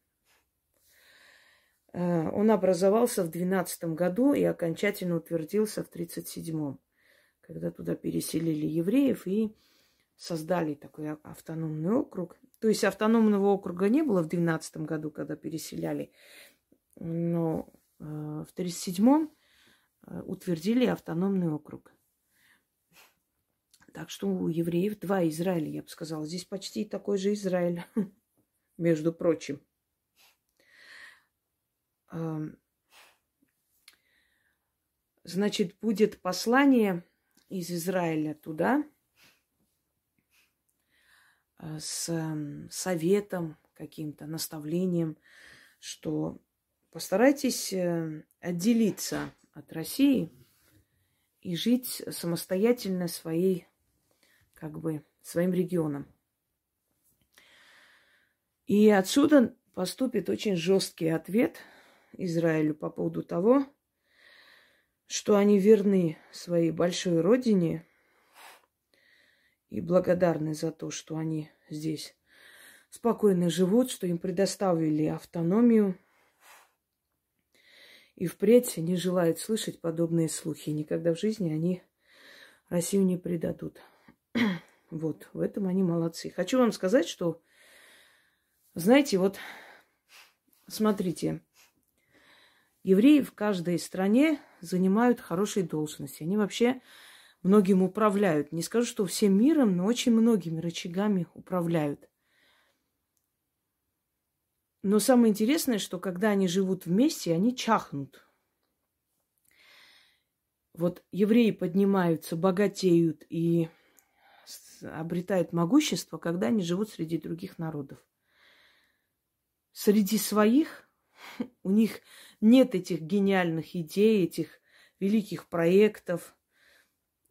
Э, он образовался в 12 году и окончательно утвердился в 37-м когда туда переселили евреев и создали такой а, автономный округ. То есть автономного округа не было в 12 году, когда переселяли, но э, в 37-м э, утвердили автономный округ. Так что у евреев два Израиля, я бы сказала. Здесь почти такой же Израиль, <laughs> между прочим. Значит, будет послание из Израиля туда. э, с советом, каким-то наставлением, что постарайтесь э, отделиться от России и жить самостоятельно своей, как бы, своим регионом. И отсюда поступит очень жесткий ответ Израилю по поводу того, что они верны своей большой родине и благодарны за то, что они здесь спокойно живут, что им предоставили автономию. И впредь не желают слышать подобные слухи. Никогда в жизни они Россию не предадут. <clears throat> вот, в этом они молодцы. Хочу вам сказать, что, знаете, вот, смотрите, евреи в каждой стране занимают хорошие должности. Они вообще многим управляют. Не скажу, что всем миром, но очень многими рычагами управляют. Но самое интересное, что когда они живут вместе, они чахнут. Вот евреи поднимаются, богатеют и обретают могущество, когда они живут среди других народов. Среди своих <laughs> у них нет этих гениальных идей, этих великих проектов.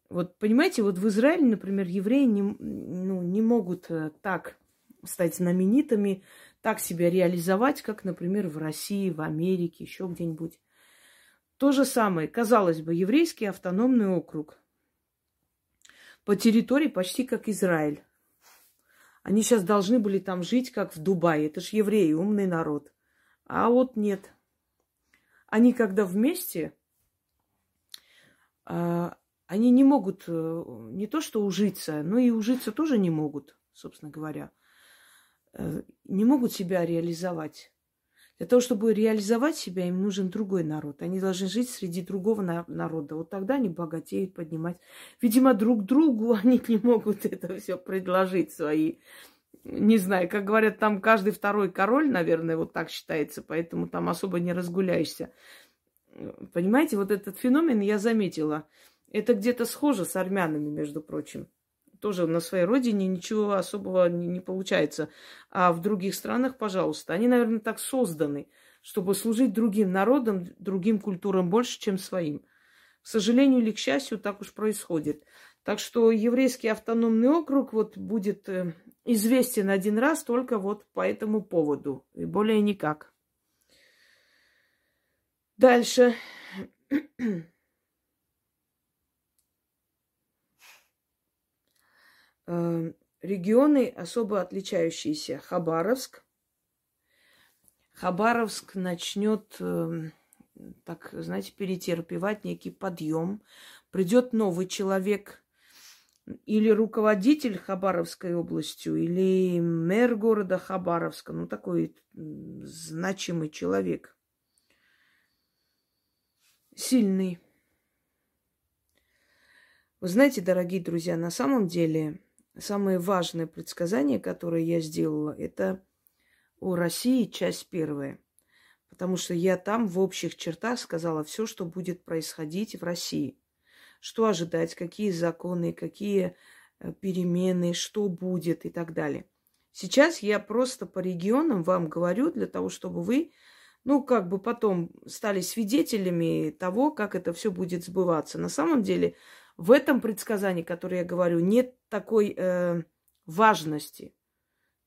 Вот понимаете, вот в Израиле, например, евреи не, ну, не могут э, так стать знаменитыми, так себя реализовать, как, например, в России, в Америке, еще где-нибудь. То же самое, казалось бы, еврейский автономный округ. По территории почти как Израиль. Они сейчас должны были там жить, как в Дубае. Это ж евреи, умный народ. А вот нет. Они когда вместе, а, они не могут э, не то что ужиться, но и ужиться тоже не могут, собственно говоря. Э, не могут себя реализовать. Для того, чтобы реализовать себя, им нужен другой народ. Они должны жить среди другого народа. Вот тогда они богатеют, поднимать. Видимо, друг другу <laughs> они не могут это все предложить свои. Не знаю, как говорят, там каждый второй король, наверное, вот так считается, поэтому там особо не разгуляешься. Понимаете, вот этот феномен я заметила. Это где-то схоже с армянами, между прочим тоже на своей родине ничего особого не, не получается. А в других странах, пожалуйста, они, наверное, так созданы, чтобы служить другим народам, другим культурам больше, чем своим. К сожалению или к счастью, так уж происходит. Так что еврейский автономный округ вот будет э, известен один раз только вот по этому поводу. И более никак. Дальше. Регионы особо отличающиеся. Хабаровск. Хабаровск начнет, эм, так, знаете, перетерпевать некий подъем. Придет новый человек, или руководитель Хабаровской областью, или мэр города Хабаровска, ну такой значимый человек, сильный. Вы знаете, дорогие друзья, на самом деле самое важное предсказание, которое я сделала, это о России, часть первая. Потому что я там в общих чертах сказала все, что будет происходить в России. Что ожидать, какие законы, какие э, перемены, что будет и так далее. Сейчас я просто по регионам вам говорю для того, чтобы вы, ну, как бы потом стали свидетелями того, как это все будет сбываться. На самом деле, в этом предсказании, которое я говорю, нет такой э, важности.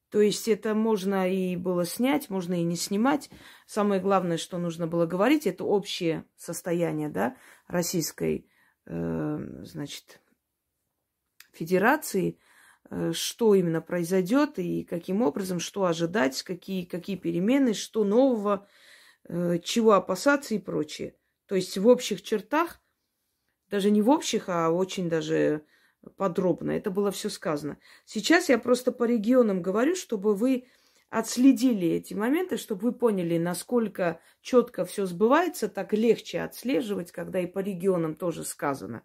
То есть это можно и было снять, можно и не снимать. Самое главное, что нужно было говорить, это общее состояние да, российской э, значит, федерации, э, что именно произойдет и каким образом, что ожидать, какие, какие перемены, что нового, э, чего опасаться и прочее. То есть в общих чертах даже не в общих, а очень даже подробно. Это было все сказано. Сейчас я просто по регионам говорю, чтобы вы отследили эти моменты, чтобы вы поняли, насколько четко все сбывается, так легче отслеживать, когда и по регионам тоже сказано.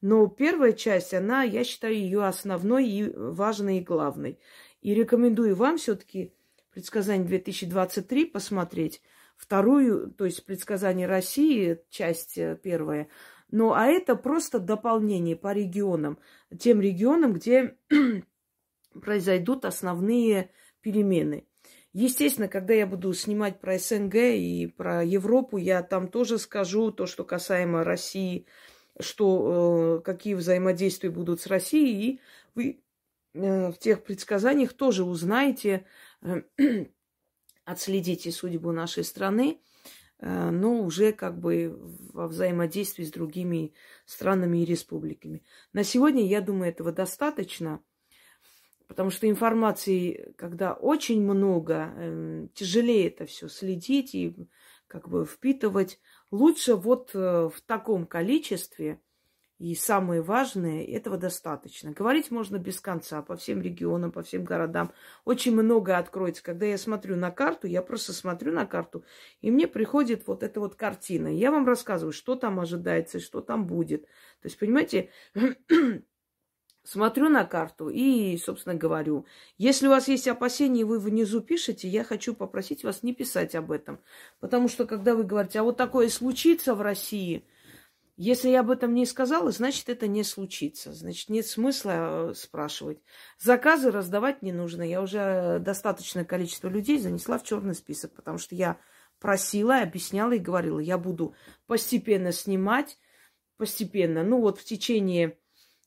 Но первая часть, она, я считаю, ее основной и важной и главной. И рекомендую вам все-таки предсказание 2023 посмотреть. Вторую, то есть предсказание России, часть э, первая, ну, а это просто дополнение по регионам. Тем регионам, где <clears throat> произойдут основные перемены. Естественно, когда я буду снимать про СНГ и про Европу, я там тоже скажу то, что касаемо России, что э, какие взаимодействия будут с Россией, и вы э, в тех предсказаниях тоже узнаете, э, <clears throat> отследите судьбу нашей страны, но уже как бы во взаимодействии с другими странами и республиками. На сегодня, я думаю, этого достаточно. Потому что информации, когда очень много, э, тяжелее это все следить и как бы впитывать. Лучше вот э, в таком количестве, и самое важное, этого достаточно. Говорить можно без конца по всем регионам, по всем городам. Очень много откроется. Когда я смотрю на карту, я просто смотрю на карту, и мне приходит вот эта вот картина. Я вам рассказываю, что там ожидается, что там будет. То есть, понимаете, <clears throat> Смотрю на карту и, собственно, говорю. Если у вас есть опасения, вы внизу пишете, я хочу попросить вас не писать об этом. Потому что, когда вы говорите, а вот такое случится в России, если я об этом не сказала, значит, это не случится. Значит, нет смысла э, спрашивать. Заказы раздавать не нужно. Я уже достаточное количество людей занесла в черный список, потому что я просила, объясняла и говорила, я буду постепенно снимать, постепенно. Ну вот в течение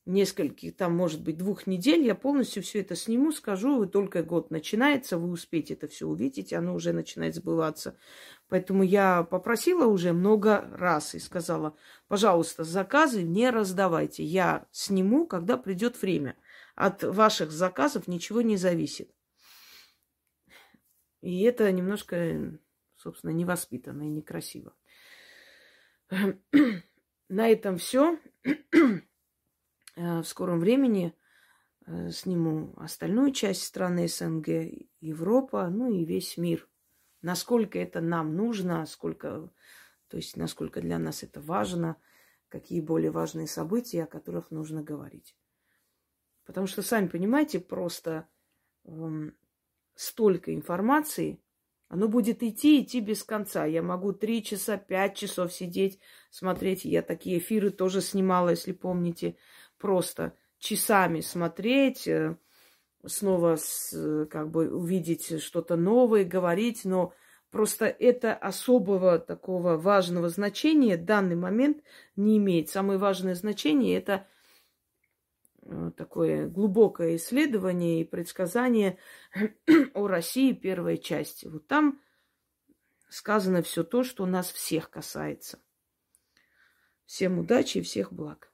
нескольких, там, может быть, двух недель я полностью все это сниму, скажу, только год начинается, вы успеете это все увидеть, оно уже начинает сбываться. Поэтому я попросила уже много раз и сказала, пожалуйста, заказы не раздавайте, я сниму, когда придет время. От ваших заказов ничего не зависит. И это немножко, собственно, невоспитанно и некрасиво. <clears throat> На этом все. <clears throat> Э, в скором времени э, сниму остальную часть страны СНГ, Европа, ну и весь мир. Насколько это нам нужно, сколько, то есть насколько для нас это важно, какие более важные события, о которых нужно говорить. Потому что, сами понимаете, просто эм, столько информации, оно будет идти, идти без конца. Я могу три часа, пять часов сидеть, смотреть. Я такие эфиры тоже снимала, если помните просто часами смотреть, э, снова с, как бы увидеть что-то новое, говорить, но просто это особого такого важного значения в данный момент не имеет. Самое важное значение это э, такое глубокое исследование и предсказание <clears throat> о России первой части. Вот там сказано все то, что нас всех касается. Всем удачи и всех благ.